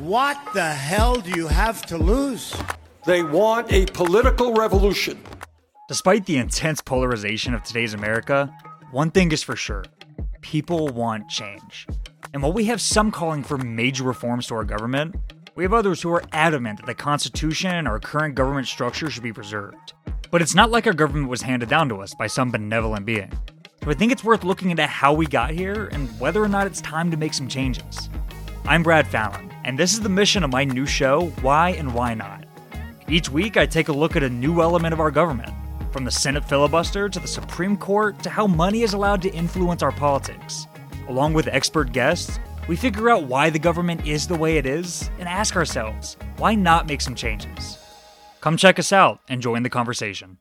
What the hell do you have to lose? They want a political revolution. Despite the intense polarization of today's America, one thing is for sure people want change. And while we have some calling for major reforms to our government, we have others who are adamant that the Constitution and our current government structure should be preserved. But it's not like our government was handed down to us by some benevolent being. So I think it's worth looking into how we got here and whether or not it's time to make some changes. I'm Brad Fallon, and this is the mission of my new show, Why and Why Not. Each week, I take a look at a new element of our government, from the Senate filibuster to the Supreme Court to how money is allowed to influence our politics. Along with expert guests, we figure out why the government is the way it is and ask ourselves, why not make some changes? Come check us out and join the conversation.